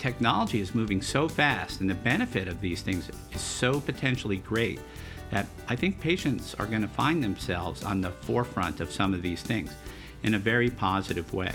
technology is moving so fast and the benefit of these things is so potentially great that I think patients are going to find themselves on the forefront of some of these things in a very positive way.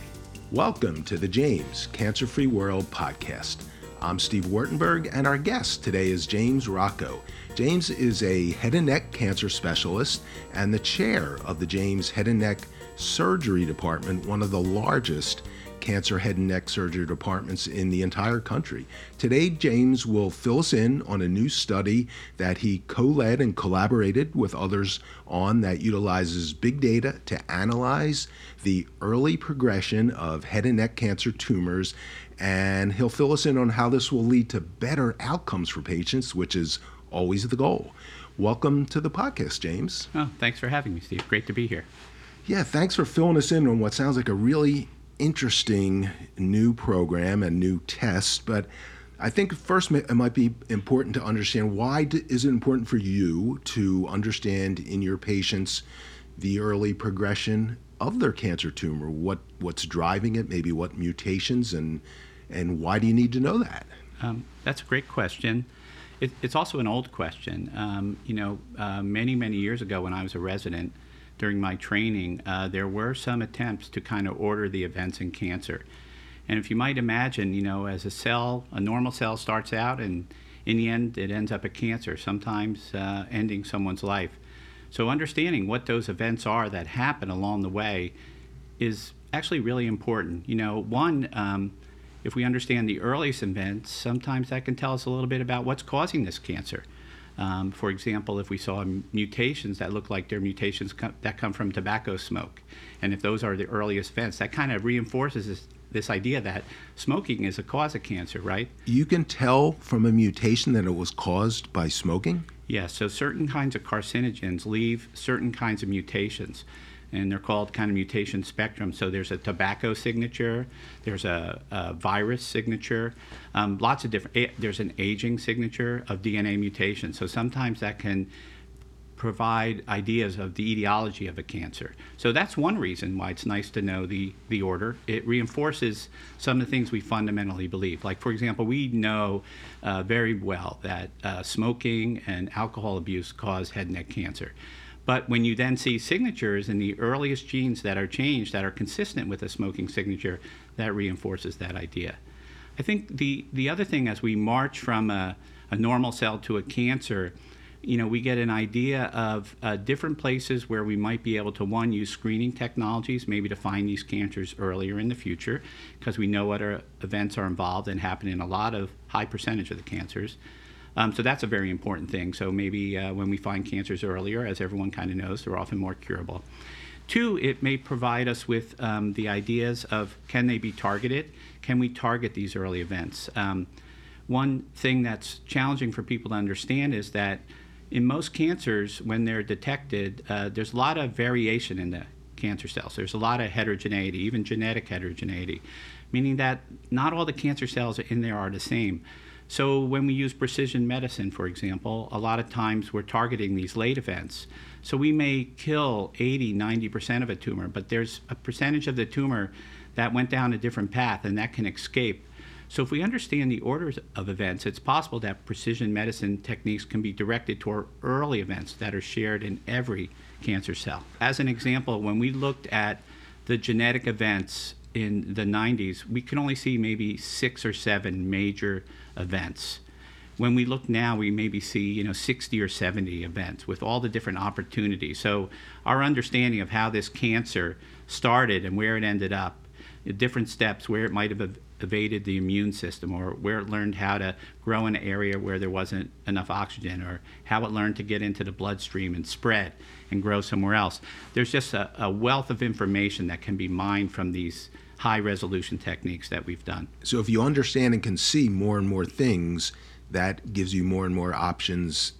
Welcome to the James Cancer Free World podcast. I'm Steve Wartenberg, and our guest today is James Rocco. James is a head and neck cancer specialist and the chair of the James Head and Neck Surgery Department, one of the largest cancer head and neck surgery departments in the entire country. Today, James will fill us in on a new study that he co led and collaborated with others on that utilizes big data to analyze the early progression of head and neck cancer tumors. And he'll fill us in on how this will lead to better outcomes for patients, which is always the goal. Welcome to the podcast, James. Oh, thanks for having me, Steve. Great to be here. Yeah, thanks for filling us in on what sounds like a really interesting new program and new test, but I think first it might be important to understand why is it important for you to understand in your patients the early progression of their cancer tumor, what what's driving it, maybe what mutations, and and why do you need to know that? Um, that's a great question. It, it's also an old question. Um, you know, uh, many many years ago when I was a resident during my training, uh, there were some attempts to kind of order the events in cancer. And if you might imagine, you know, as a cell, a normal cell starts out, and in the end, it ends up a cancer, sometimes uh, ending someone's life. So, understanding what those events are that happen along the way is actually really important. You know, one, um, if we understand the earliest events, sometimes that can tell us a little bit about what's causing this cancer. Um, for example, if we saw mutations that look like they're mutations co- that come from tobacco smoke, and if those are the earliest events, that kind of reinforces this, this idea that smoking is a cause of cancer, right? You can tell from a mutation that it was caused by smoking? Yes, yeah, so certain kinds of carcinogens leave certain kinds of mutations and they're called kind of mutation spectrum. So there's a tobacco signature, there's a, a virus signature, um, lots of different. there's an aging signature of DNA mutation. So sometimes that can provide ideas of the etiology of a cancer. So that's one reason why it's nice to know the, the order. It reinforces some of the things we fundamentally believe. Like, for example, we know uh, very well that uh, smoking and alcohol abuse cause head and neck cancer. But when you then see signatures in the earliest genes that are changed that are consistent with a smoking signature, that reinforces that idea. I think the, the other thing as we march from a, a normal cell to a cancer, you know, we get an idea of uh, different places where we might be able to, one, use screening technologies, maybe to find these cancers earlier in the future, because we know what events are involved and happen in a lot of high percentage of the cancers. Um, so that's a very important thing. So maybe uh, when we find cancers earlier, as everyone kind of knows, they're often more curable. Two, it may provide us with um, the ideas of can they be targeted? Can we target these early events? Um, one thing that's challenging for people to understand is that in most cancers, when they're detected, uh, there's a lot of variation in the cancer cells. There's a lot of heterogeneity, even genetic heterogeneity, meaning that not all the cancer cells in there are the same. So when we use precision medicine, for example, a lot of times we're targeting these late events. So we may kill 80, 90% of a tumor, but there's a percentage of the tumor that went down a different path and that can escape. So if we understand the orders of events, it's possible that precision medicine techniques can be directed toward early events that are shared in every cancer cell. As an example, when we looked at the genetic events in the 90s, we can only see maybe six or seven major events. When we look now, we maybe see you know 60 or 70 events with all the different opportunities. So our understanding of how this cancer started and where it ended up, the different steps where it might have evaded the immune system or where it learned how to grow in an area where there wasn't enough oxygen or how it learned to get into the bloodstream and spread and grow somewhere else. There's just a, a wealth of information that can be mined from these high resolution techniques that we've done. So if you understand and can see more and more things, that gives you more and more options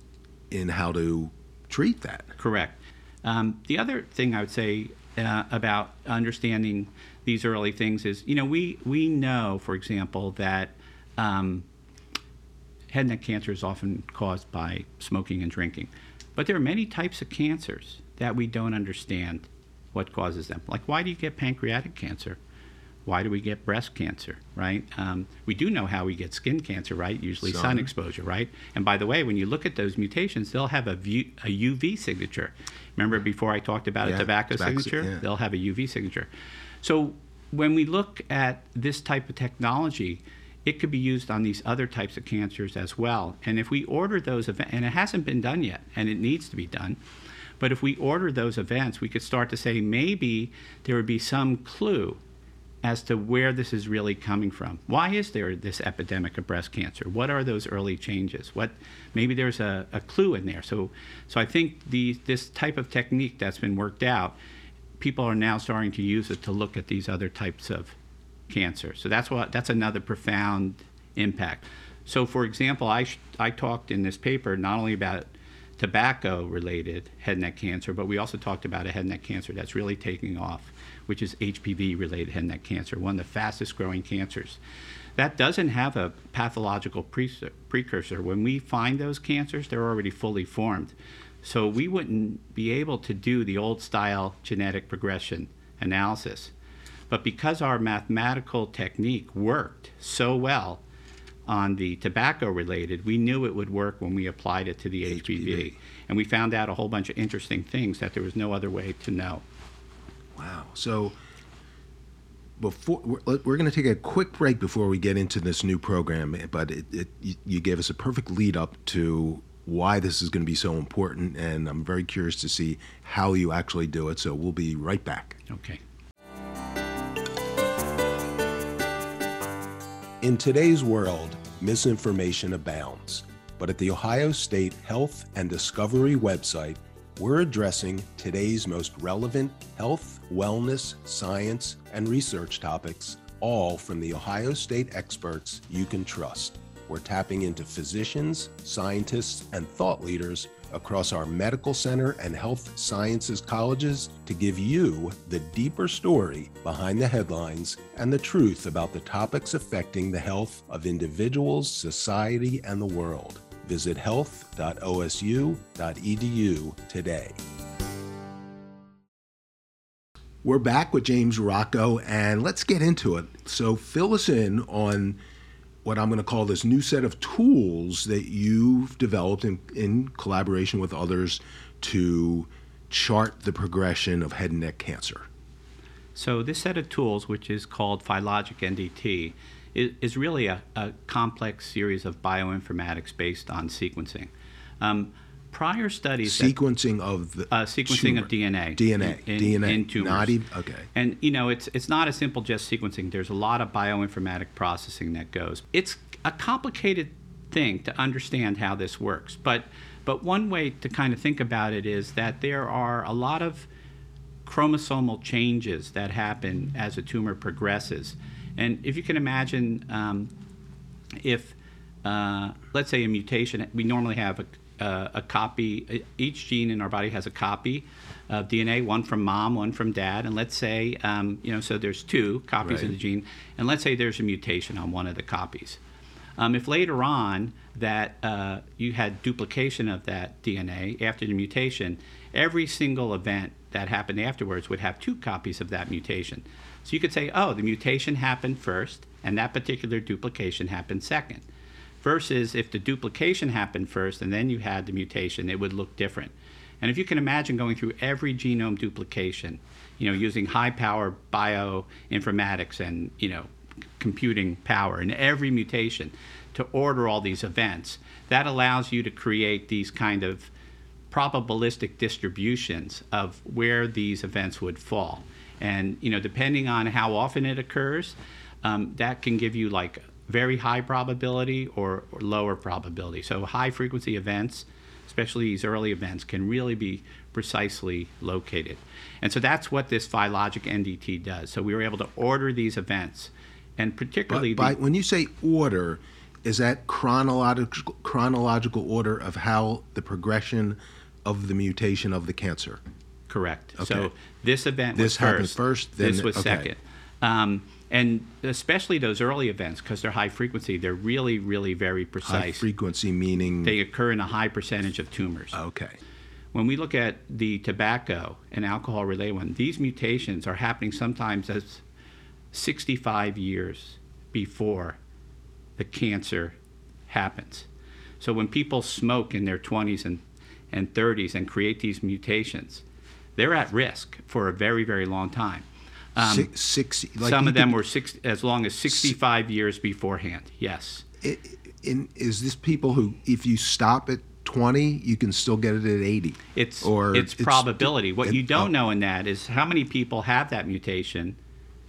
in how to treat that. Correct. Um, the other thing I would say uh, about understanding these early things is, you know, we we know, for example, that um, head and neck cancer is often caused by smoking and drinking, but there are many types of cancers that we don't understand what causes them. Like, why do you get pancreatic cancer? Why do we get breast cancer, right? Um, we do know how we get skin cancer, right? Usually sun. Sun. exposure, right? And by the way, when you look at those mutations, they'll have a, view, a UV signature. Remember before I talked about Yeah, a tobacco tobacco- signature? yeah. They'll have a UV signature. So when we look at this type of technology, it could be used on these other types of cancers as well. And if we order those events, and it hasn't been done yet, and it needs to be done, but if we order those events, we could start to say maybe there would be some clue as to where this is really coming from. Why is there this epidemic of breast cancer? What are those early changes? What maybe there's a, a clue in there. So so I think the this type of technique that's been worked out, people are now starting to use it to look at these other types of cancer. So that's what that's another profound impact. So for example, I sh- I talked in this paper not only about tobacco related head and neck cancer, but we also talked about a head and neck cancer that's really taking off, which is HPV related head and neck cancer, one of the fastest growing cancers. That doesn't have a pathological pre- precursor. When we find those cancers, they're already fully formed. So we wouldn't be able to do the old style genetic progression analysis. But because our mathematical technique worked so well on the tobacco related, we knew it would work when we applied it to the HPV. HPV. And we found out a whole bunch of interesting things that there was no other way to know. Wow. So before we're, we're going to take a quick break before we get into this new program, but it, it you, you gave us a perfect lead up to why this is going to be so important, and I'm very curious to see how you actually do it. So we'll be right back. Okay. In today's world, misinformation abounds. But at the Ohio State Health and Discovery website, we're addressing today's most relevant health, wellness, science, and research topics, all from the Ohio State experts you can trust. We're tapping into physicians, scientists, and thought leaders across our medical center and health sciences colleges to give you the deeper story behind the headlines and the truth about the topics affecting the health of individuals, society, and the world. Visit health.osu.edu today. We're back with James Rocco, and let's get into it. So, fill us in on what I'm going to call this new set of tools that you've developed in, in collaboration with others to chart the progression of head and neck cancer. So this set of tools, which is called Phylogic NDT, is, is really a, a complex series of bioinformatics based on sequencing. Um, prior studies that- Sequencing of the uh, sequencing tumor. of DNA. DNA, in, DNA, in tumors. not even okay. And you know, it's it's not as simple just sequencing. There's a lot of bioinformatic processing that goes. It's a complicated thing to understand how this works. But but one way to kind of think about it is that there are a lot of chromosomal changes that happen as a tumor progresses. And if you can imagine, um, if uh, let's say a mutation, we normally have a, uh, a copy. Each gene in our body has a copy of DNA, one from mom, one from dad. And let's say, um, you know, so there's two copies Right. of the gene, and let's say there's a mutation on one of the copies. Um, if later on that uh, you had duplication of that DNA after the mutation, every single event that happened afterwards would have two copies of that mutation. So you could say, oh, the mutation happened first, and that particular duplication happened second. Versus if the duplication happened first and then you had the mutation, it would look different. And if you can imagine going through every genome duplication, you know, using high power bioinformatics and, you know, computing power in every mutation to order all these events, that allows you to create these kind of probabilistic distributions of where these events would fall. And, you know, depending on how often it occurs, um, that can give you like very high probability or, or lower probability. So high frequency events, especially these early events, can really be precisely located. And so that's what this Phylogic NDT does. So we were able to order these events, and particularly by, the, when you say order, is that chronological chronological order of how the progression of the mutation of the cancer? Correct. Okay. So this event This was happened first. first, this was okay. second. Um, and especially those early events, because they're high frequency, they're really, really very precise High frequency meaning they occur in a high percentage of tumors. okay. when we look at the tobacco and alcohol related one, these mutations are happening sometimes as 65 years before the cancer happens. So when people smoke in their 20s and, and 30s and create these mutations, they're at risk for a very, very long time. Um, Six, six, like some of them could- were six, as long as 65 years beforehand. Yes. i- in, is this people who, if you stop at 20, you can still get it at 80? It's Or it's, probability. What it- you don't oh, know in that is how many people have that mutation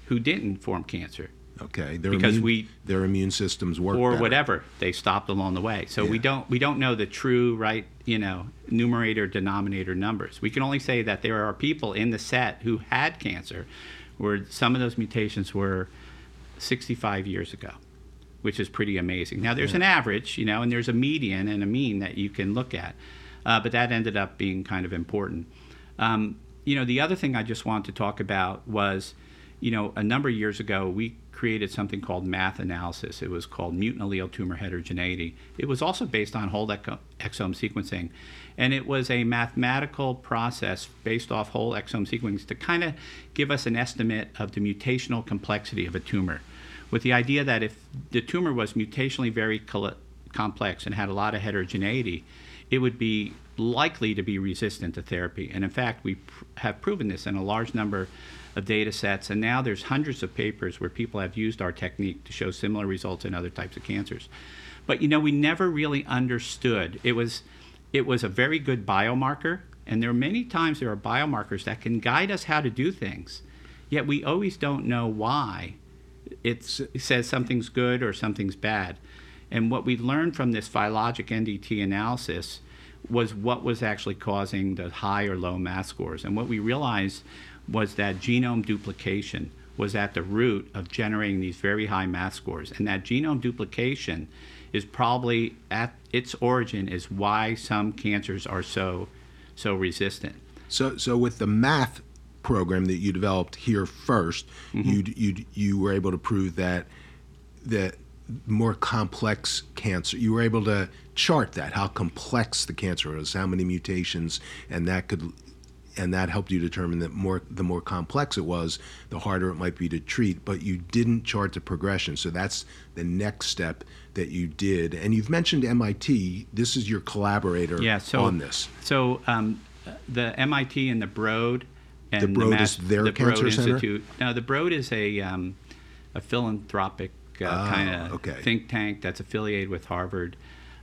who didn't form cancer Okay, their because immune, we- their immune systems work or better. whatever they stopped along the way. So we don't we don't know the true right you know numerator denominator numbers. We can only say that there are people in the set who had cancer, where some of those mutations were 65 years ago, which is pretty amazing. Now there's an average, you know, and there's a median and a mean that you can look at, uh, but that ended up being kind of important. Um, you know, the other thing I just wanted to talk about was, you know, a number of years ago we created something called math analysis. It was called mutant allele tumor heterogeneity. It was also based on whole exome sequencing, and it was a mathematical process based off whole exome sequencing to kind of give us an estimate of the mutational complexity of a tumor, with the idea that if the tumor was mutationally very complex and had a lot of heterogeneity, it would be likely to be resistant to therapy. And in fact, we pr- have proven this in a large number of data sets. And now there's hundreds of papers where people have used our technique to show similar results in other types of cancers. But you know, we never really understood. It was it was a very good biomarker, and there are many times there are biomarkers that can guide us how to do things. Yet we always don't know why it's, it says something's good or something's bad. And what we learned from this phylogic NDT analysis was what was actually causing the high or low MATH scores. And what we realized was that genome duplication was at the root of generating these very high MATH scores. And that genome duplication is probably at its origin is why some cancers are so so resistant. So, so with the math program that you developed here 1st Mm-hmm. you you you were able to prove that that more complex cancer. You were able to chart that how complex the cancer was, how many mutations, and that could and that helped you determine that more the more complex it was, the harder it might be to treat. But you didn't chart the progression, so that's the next step that you did. And you've mentioned MIT. This is your collaborator Yeah, so on this. So um, the MIT and the Broad and The Broad Mass- is their the cancer Broad center? Institute. Now the Broad is a um, a philanthropic uh, Oh, kind of okay. think tank that's affiliated with Harvard.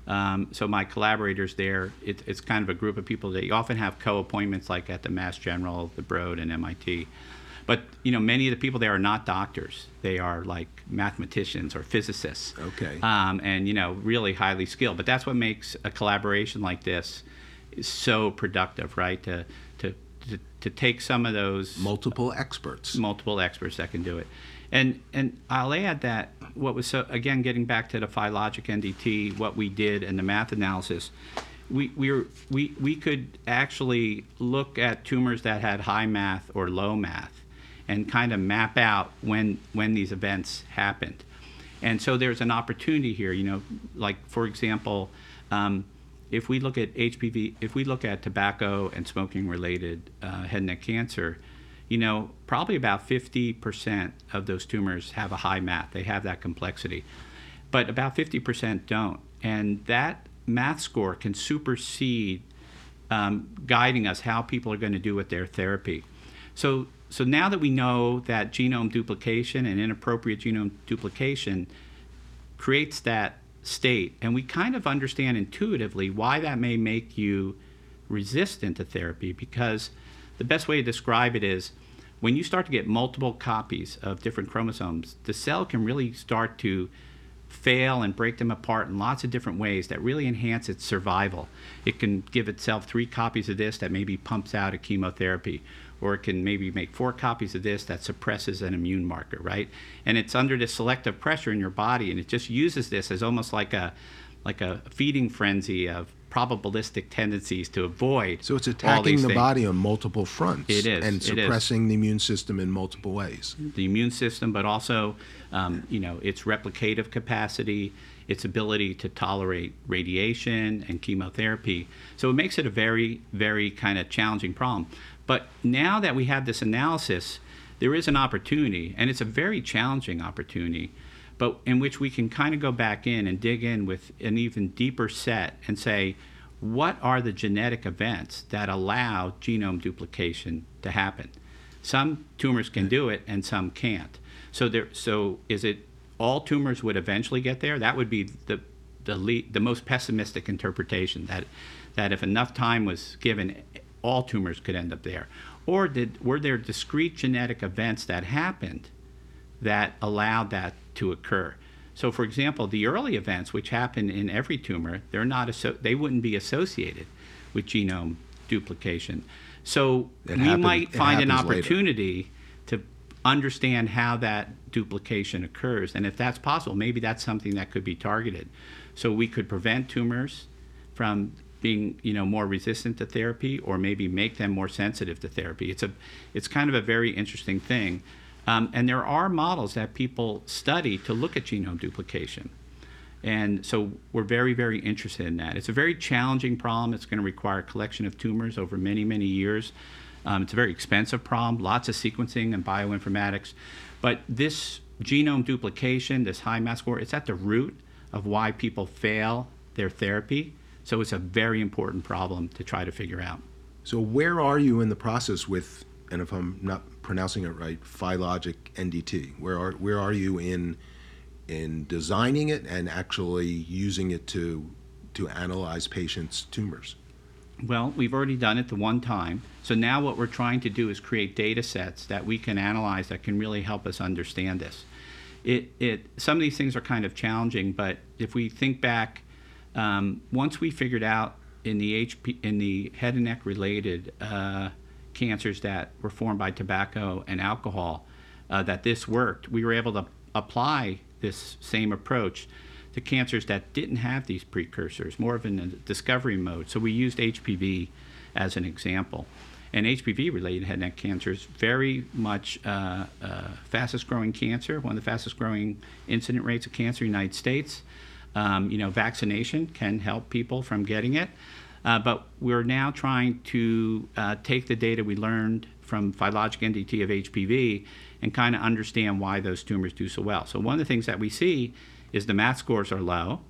Um, so my collaborators there, it, it's kind of a group of people that you often have co-appointments, like at the Mass General, the Broad, and MIT. But you know, many of the people there are not doctors; they are like mathematicians or physicists Okay. um, and you know really highly skilled. But that's what makes a collaboration like this so productive, right? To to to, to take some of those Multiple experts. multiple experts that can do it. And and I'll add that what was so again getting back to the phylogic NDT, what we did and the math analysis, we we were, we we could actually look at tumors that had high math or low math, and kind of map out when when these events happened. And so there's an opportunity here, you know, like for example, um, if we look at HPV, if we look at tobacco and smoking related uh, head and neck cancer, you know, probably about 50% of those tumors have a high math. They have that complexity. But about 50% don't. And that math score can supersede um, guiding us how people are going to do with their therapy. So, so now that we know that genome duplication and inappropriate genome duplication creates that state, and we kind of understand intuitively why that may make you resistant to therapy, because the best way to describe it is when you start to get multiple copies of different chromosomes, the cell can really start to fail and break them apart in lots of different ways that really enhance its survival. It can give itself three copies of this that maybe pumps out a chemotherapy, or it can maybe make four copies of this that suppresses an immune marker, right? And it's under this selective pressure in your body, and it just uses this as almost like a like a feeding frenzy of probabilistic tendencies to avoid. So it's attacking the things. body on multiple fronts. It is, And it is. suppressing the immune system in multiple ways. the immune system, but also, um, you know, its replicative capacity, its ability to tolerate radiation and chemotherapy. So it makes it a very, very kind of challenging problem. But now that we have this analysis, there is an opportunity, and it's a very challenging opportunity, but in which we can kind of go back in and dig in with an even deeper set and say, what are the genetic events that allow genome duplication to happen? Some tumors can do it, and some can't. So there, so is it all tumors would eventually get there? That would be the the le- the most pessimistic interpretation that that if enough time was given, all tumors could end up there. Or did were there discrete genetic events that happened that allowed that to occur? So, for example, the early events, which happen in every tumor, they're not asso- they wouldn't be associated with genome duplication. So It we might find an happens later. opportunity to understand how that duplication occurs, and if that's possible, maybe that's something that could be targeted. So we could prevent tumors from being, you know, more resistant to therapy, or maybe make them more sensitive to therapy. It's a, it's kind of a very interesting thing, um, and there are models that people study to look at genome duplication. And so we're very, very interested in that. It's a very challenging problem. It's going to require collection of tumors over many, many years. Um, it's a very expensive problem, lots of sequencing and bioinformatics. But this genome duplication, this high MATH score, it's at the root of why people fail their therapy. So it's a very important problem to try to figure out. So where are you in the process with, and if I'm not pronouncing it right, Phylogic NDT? Where are where are you in in designing it and actually using it to to analyze patients' tumors? Well, we've already done it the one time. So now what we're trying to do is create data sets that we can analyze that can really help us understand this. It, it, some of these things are kind of challenging, but if we think back, um, once we figured out in the HP, in the head and neck related uh, cancers that were formed by tobacco and alcohol, uh, that this worked, we were able to apply this same approach to cancers that didn't have these precursors, more of in a discovery mode. So we used HPV as an example. And HPV related head and neck cancer is very much uh, uh, fastest growing cancer, one of the fastest growing incident rates of cancer in the United States. Um, you know, vaccination can help people from getting it. Uh, but we're now trying to uh, take the data we learned from phylogic NDT of HPV and kind of understand why those tumors do so well. So one of the things that we see is the math scores are low,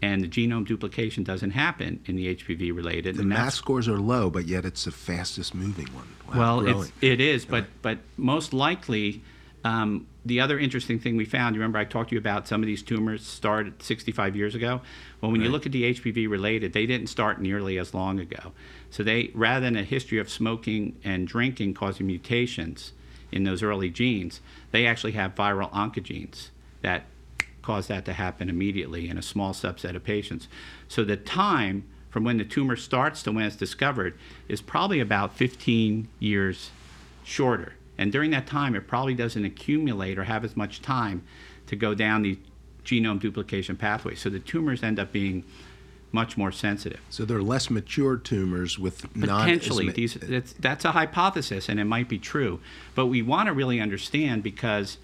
and the genome duplication doesn't happen in the HPV related. The math scores are low, but yet it's the fastest moving one. Wow, well, it is, but but most likely, um, the other interesting thing we found. You remember I talked to you about some of these tumors started 65 years ago. Well, when you look at the HPV related, they didn't start nearly as long ago. So they, rather than a history of smoking and drinking causing mutations in those early genes, they actually have viral oncogenes that cause that to happen immediately in a small subset of patients. So the time from when the tumor starts to when it's discovered is probably about 15 years shorter. And during that time, it probably doesn't accumulate or have as much time to go down the genome duplication pathway. So the tumors end up being much more sensitive. so they're less mature tumors with Potentially, ma- these, that's, that's a hypothesis, and it might be true. But we want to really understand because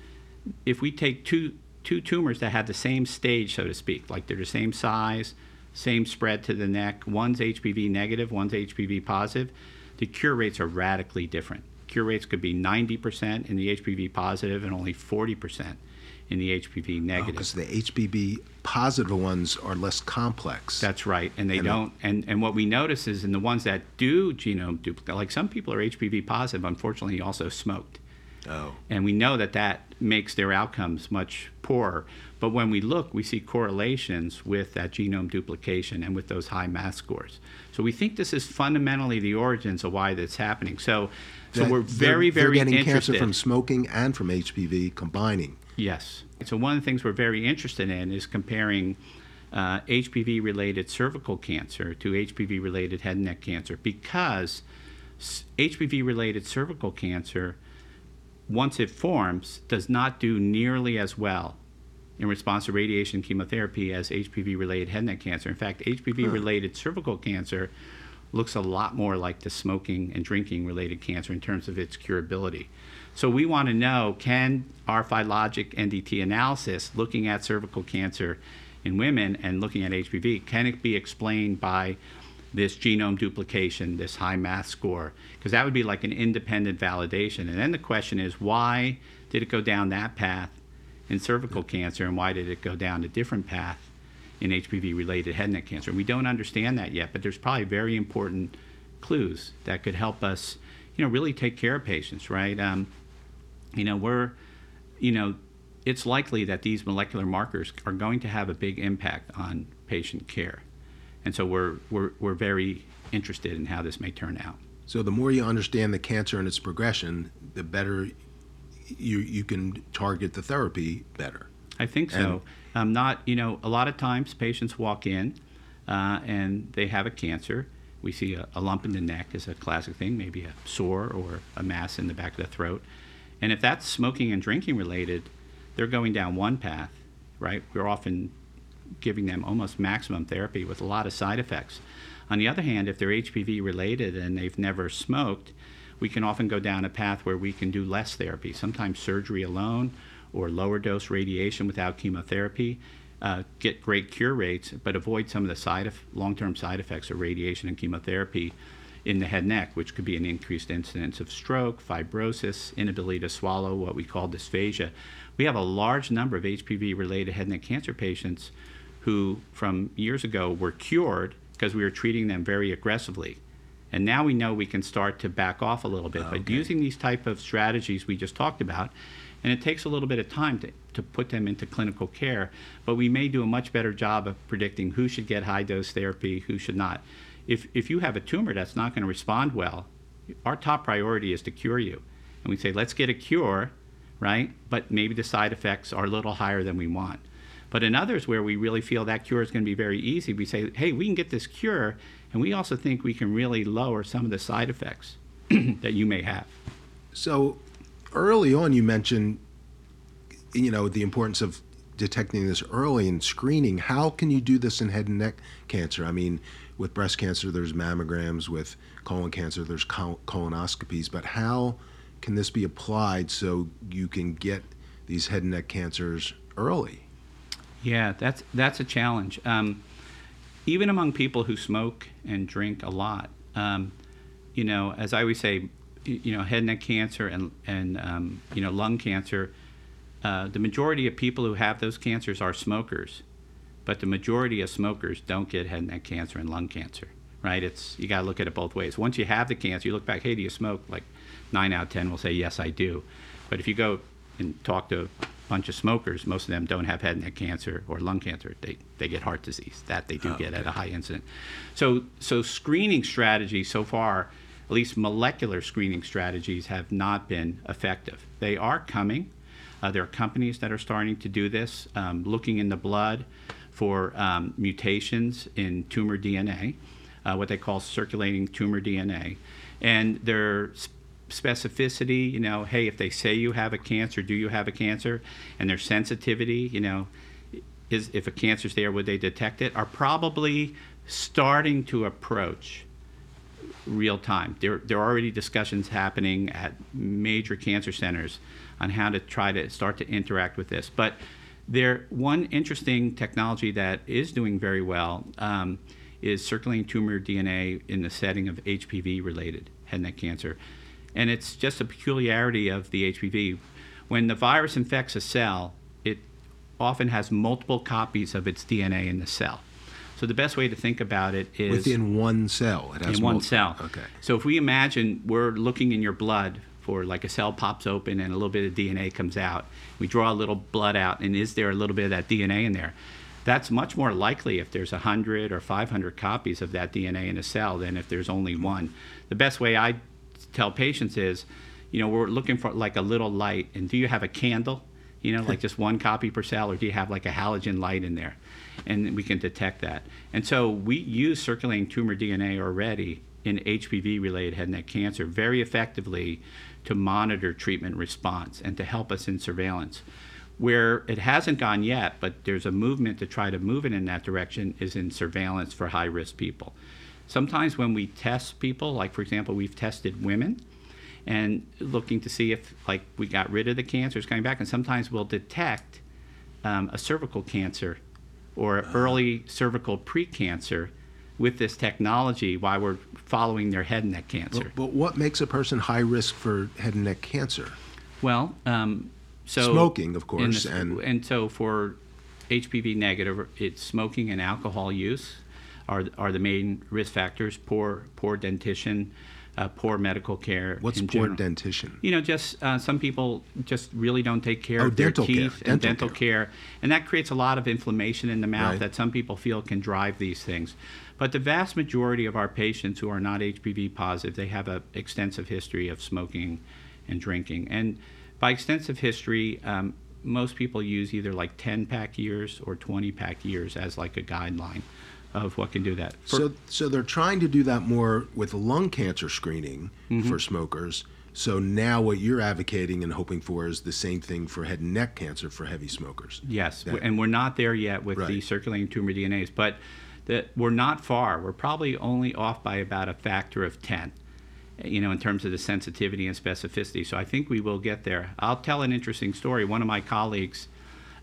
if we take two two tumors that have the same stage, so to speak, like they're the same size, same spread to the neck, one's HPV negative, one's HPV positive, the cure rates are radically different. Cure rates could be 90% in the HPV positive and only 40% in the HPV oh, negative. because the HPV positive ones are less complex. That's right, and they And don't. And and what we notice is in the ones that do genome duplicate, like some people are HPV positive, unfortunately, also smoked, oh, and we know that that makes their outcomes much poorer. But when we look, we see correlations with that genome duplication and with those high MATH scores. So we think this is fundamentally the origins of why that's happening. So, so That- we're they're- very, they're very getting interested. cancer from smoking and from HPV combining. Yes. So one of the things we're very interested in is comparing uh, HPV-related cervical cancer to HPV-related head and neck cancer because HPV-related cervical cancer, once it forms, does not do nearly as well in response to radiation chemotherapy as HPV-related head and neck cancer. In fact, HPV-related hmm. cervical cancer looks a lot more like the smoking and drinking related cancer in terms of its curability. So we want to know can our phylogic NDT analysis looking at cervical cancer in women and looking at HPV can it be explained by this genome duplication, this high math score, because that would be like an independent validation. And then the question is, why did it go down that path in cervical cancer, and why did it go down a different path in HPV-related head and neck cancer? We don't understand that yet, but there's probably very important clues that could help us, you know, really take care of patients, right? Um, you know, we're, you know, it's likely that these molecular markers are going to have a big impact on patient care. And so we're, we're, we're very interested in how this may turn out. So the more you understand the cancer and its progression, the better you you can target the therapy better. I think so. Um, not, you know, a lot of times patients walk in uh, and they have a cancer. We see a, a lump in the neck is a classic thing, maybe a sore or a mass in the back of the throat. And if that's smoking and drinking related, they're going down one path, right? We're often giving them almost maximum therapy with a lot of side effects. On the other hand, if they're HPV related and they've never smoked, we can often go down a path where we can do less therapy, sometimes surgery alone or lower dose radiation without chemotherapy. Uh, get great cure rates, but avoid some of the side of, long-term side effects of radiation and chemotherapy in the head and neck, which could be an increased incidence of stroke, fibrosis, inability to swallow, what we call dysphagia. We have a large number of HPV-related head and neck cancer patients who, from years ago, were cured because we were treating them very aggressively. And now we know we can start to back off a little bit. But using these type of strategies we just talked about, and it takes a little bit of time to, to put them into clinical care, but we may do a much better job of predicting who should get high dose therapy, who should not. If, if you have a tumor that's not going to respond well, our top priority is to cure you. And we say, let's get a cure, right? But maybe the side effects are a little higher than we want. But in others where we really feel that cure is going to be very easy, we say, hey, we can get this cure, and we also think we can really lower some of the side effects that you may have. So early on, you mentioned, you know, the importance of detecting this early and screening. How can you do this in head and neck cancer? I mean, with breast cancer, there's mammograms. With colon cancer, there's col- colonoscopies. But how can this be applied so you can get these head and neck cancers early? Yeah, that's that's a challenge. Um, even among people who smoke and drink a lot, um, you know, as I always say, you know, head and neck cancer and and um, you know lung cancer. Uh, the majority of people who have those cancers are smokers, but the majority of smokers don't get head and neck cancer and lung cancer. Right? It's you got to look at it both ways. Once you have the cancer, you look back. Hey, do you smoke? Like nine out of ten will say yes, I do. But if you go and talk to bunch of smokers, most of them don't have head and neck cancer or lung cancer. They they get heart disease. That they do Oh, get at a high incident. So so screening strategies so far, at least molecular screening strategies, have not been effective. They are coming. Uh, there are companies that are starting to do this, um, looking in the blood for um, mutations in tumor DNA, uh, what they call circulating tumor DNA, and their s- specificity. You know, hey, if they say you have a cancer, do you have a cancer? And their sensitivity. You know, is if a cancer's there, would they detect it? Are probably starting to approach real time. There, there are already discussions happening at major cancer centers on how to try to start to interact with this. But there, one interesting technology that is doing very well um, is circulating tumor DNA in the setting of HPV-related head and neck cancer, and it's just a peculiarity of the HPV. When the virus infects a cell, it often has multiple copies of its DNA in the cell. So the best way to think about it is Within one cell, it has in one cell. Okay. So if we imagine we're looking in your blood for like a cell pops open and a little bit of DNA comes out, we draw a little blood out, and is there a little bit of that DNA in there? That's much more likely if there's 100 or 500 copies of that DNA in a cell than if there's only one. The best way I tell patients is, you know, we're looking for like a little light, and do you have a candle? You know, like just one copy per cell, or do you have like a halogen light in there? And we can detect that. And so we use circulating tumor DNA already in HPV related head and neck cancer very effectively to monitor treatment response and to help us in surveillance. Where it hasn't gone yet, but there's a movement to try to move it in that direction, is in surveillance for high risk people. Sometimes when we test people, like for example, we've tested women and looking to see if like we got rid of the cancers coming back, and sometimes we'll detect um, a cervical cancer or early cervical precancer with this technology while we're following their head and neck cancer. But what makes a person high risk for head and neck cancer? Well, um, so Smoking, of course, the- and- and so for HPV negative, it's smoking and alcohol use are are the main risk factors. Poor poor dentition, uh, poor medical care. What's poor general. dentition? You know, just uh, some people just really don't take care Oh, of their dental care, teeth and dental dental care. and that creates a lot of inflammation in the mouth Right. that some people feel can drive these things. But the vast majority of our patients who are not HPV positive, they have an extensive history of smoking and drinking. And by extensive history, um, most people use either like 10 pack years or 20 pack years as like a guideline of what can do that. For- So, so they're trying to do that more with lung cancer screening Mm-hmm. for smokers. So now what you're advocating and hoping for is the same thing for head and neck cancer for heavy smokers. Yes, Yeah. and we're not there yet with the circulating tumor DNAs, but the, we're not far. We're probably only off by about a factor of 10, you know, in terms of the sensitivity and specificity. So I think we will get there. I'll tell an interesting story. One of my colleagues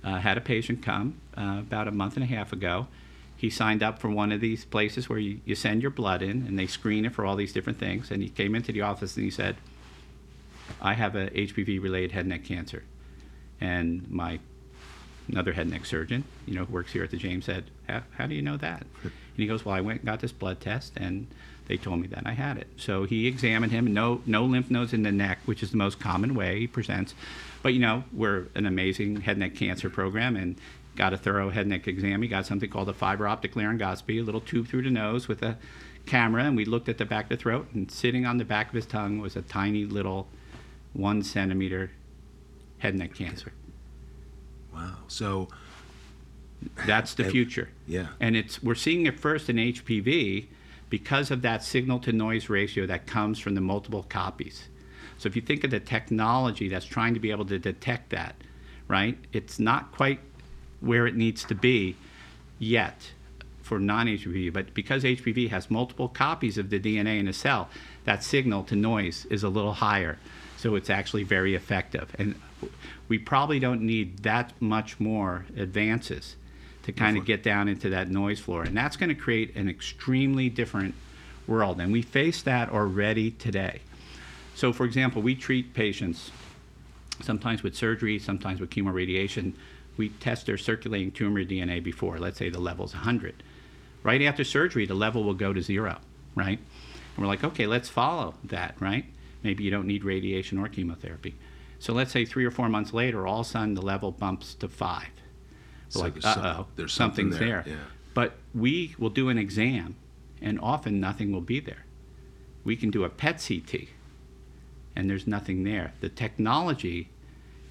uh, had a patient come uh, about a month and a half ago. He signed up for one of these places where you, you send your blood in and they screen it for all these different things. And he came into the office and he said, I have a HPV related head and neck cancer. And my another head and neck surgeon, you know, who works here at the James said, how, do you know that? And he goes, well, I went and got this blood test and they told me that I had it. So he examined him, no, no lymph nodes in the neck, which is the most common way he presents. But, you know, we're an amazing head and neck cancer program and got a thorough head neck exam. He got something called a fiber optic laryngoscopy, a little tube through the nose with a camera. And we looked at the back of the throat and sitting on the back of his tongue was a tiny little one centimeter head neck cancer. Wow. So That's the future. yeah. And it's we're seeing it first in HPV because of that signal to noise ratio that comes from the multiple copies. So if you think of the technology that's trying to be able to detect that, right? It's not quite where it needs to be yet for non-HPV, but because HPV has multiple copies of the DNA in a cell, that signal to noise is a little higher. So it's actually very effective. And we probably don't need that much more advances to kind of get down into that noise floor. And that's going to create an extremely different world. And we face that already today. So, for example, we treat patients sometimes with surgery, sometimes with chemoradiation. We test their circulating tumor DNA before. Let's say the level's 100. Right after surgery, the level will go to zero, right? And we're like, okay, let's follow that, right? Maybe you don't need radiation or chemotherapy. So let's say three or four months later, all of a sudden the level bumps to five. We're So like, there's uh oh, there's something something's there, there. yeah. But we will do an exam, and often nothing will be there. We can do a PET CT, and there's nothing there. The technology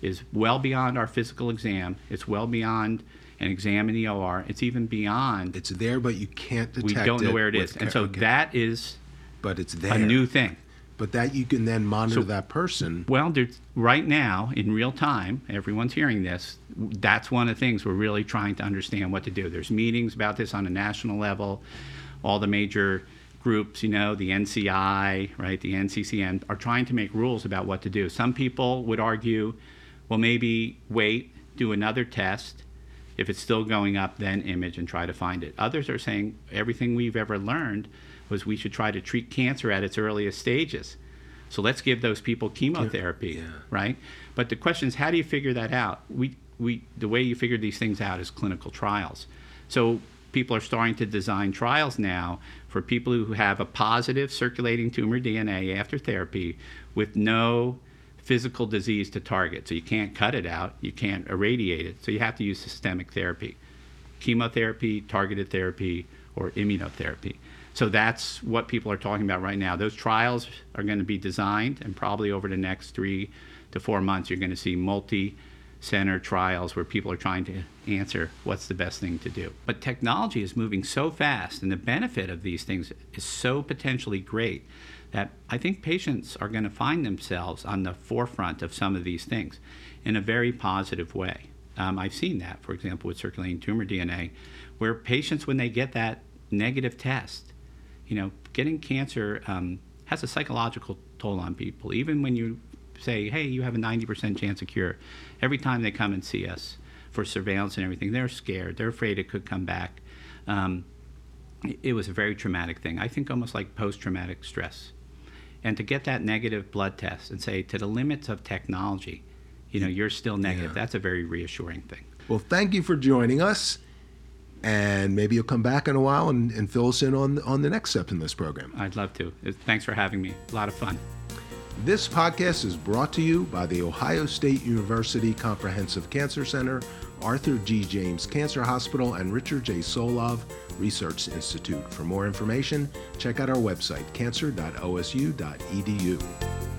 is well beyond our physical exam. It's well beyond an exam in the OR. It's even beyond it's there, but you can't detect it. we don't know where it is. And so okay. that is but it's there. a new thing. But that you can then monitor So- that person. Well, right now, in real time, everyone's hearing this. That's one of the things we're really trying to understand what to do. There's meetings about this on a national level. All the major groups, you know, the NCI, right, the NCCN, are trying to make rules about what to do. Some people would argue, well, maybe wait, do another test. If it's still going up, then image and try to find it. Others are saying everything we've ever learned was we should try to treat cancer at its earliest stages. So let's give those people chemotherapy, Yeah. right? But the question is, how do you figure that out? We, we, the way you figure these things out is clinical trials. So people are starting to design trials now for people who have a positive circulating tumor DNA after therapy with no physical disease to target. So you can't cut it out, you can't irradiate it. So you have to use systemic therapy chemotherapy, targeted therapy, or immunotherapy. So that's what people are talking about right now. Those trials are going to be designed, and probably over the next three to four months, you're going to see multi center trials where people are trying to answer what's the best thing to do. But technology is moving so fast, and the benefit of these things is so potentially great that I think patients are going to find themselves on the forefront of some of these things in a very positive way. Um, I've seen that, for example, with circulating tumor DNA, where patients, when they get that negative test, you know, getting cancer um, has a psychological toll on people. Even when you say, hey, you have a 90% chance of cure, every time they come and see us for surveillance and everything, they're scared. They're afraid it could come back. Um, it- was a very traumatic thing. I think almost like post-traumatic stress. And to get that negative blood test and say to the limits of technology, you know, you're still negative. Yeah. That's a very reassuring thing. Well, thank you for joining us. And maybe you'll come back in a while and, and fill us in on, on the next step in this program. I'd love to. Thanks for having me. A lot of fun. This podcast is brought to you by the Ohio State University Comprehensive Cancer Center, Arthur G. James Cancer Hospital, and Richard J. Solove Research Institute. For more information, check out our website, cancer.osu.edu.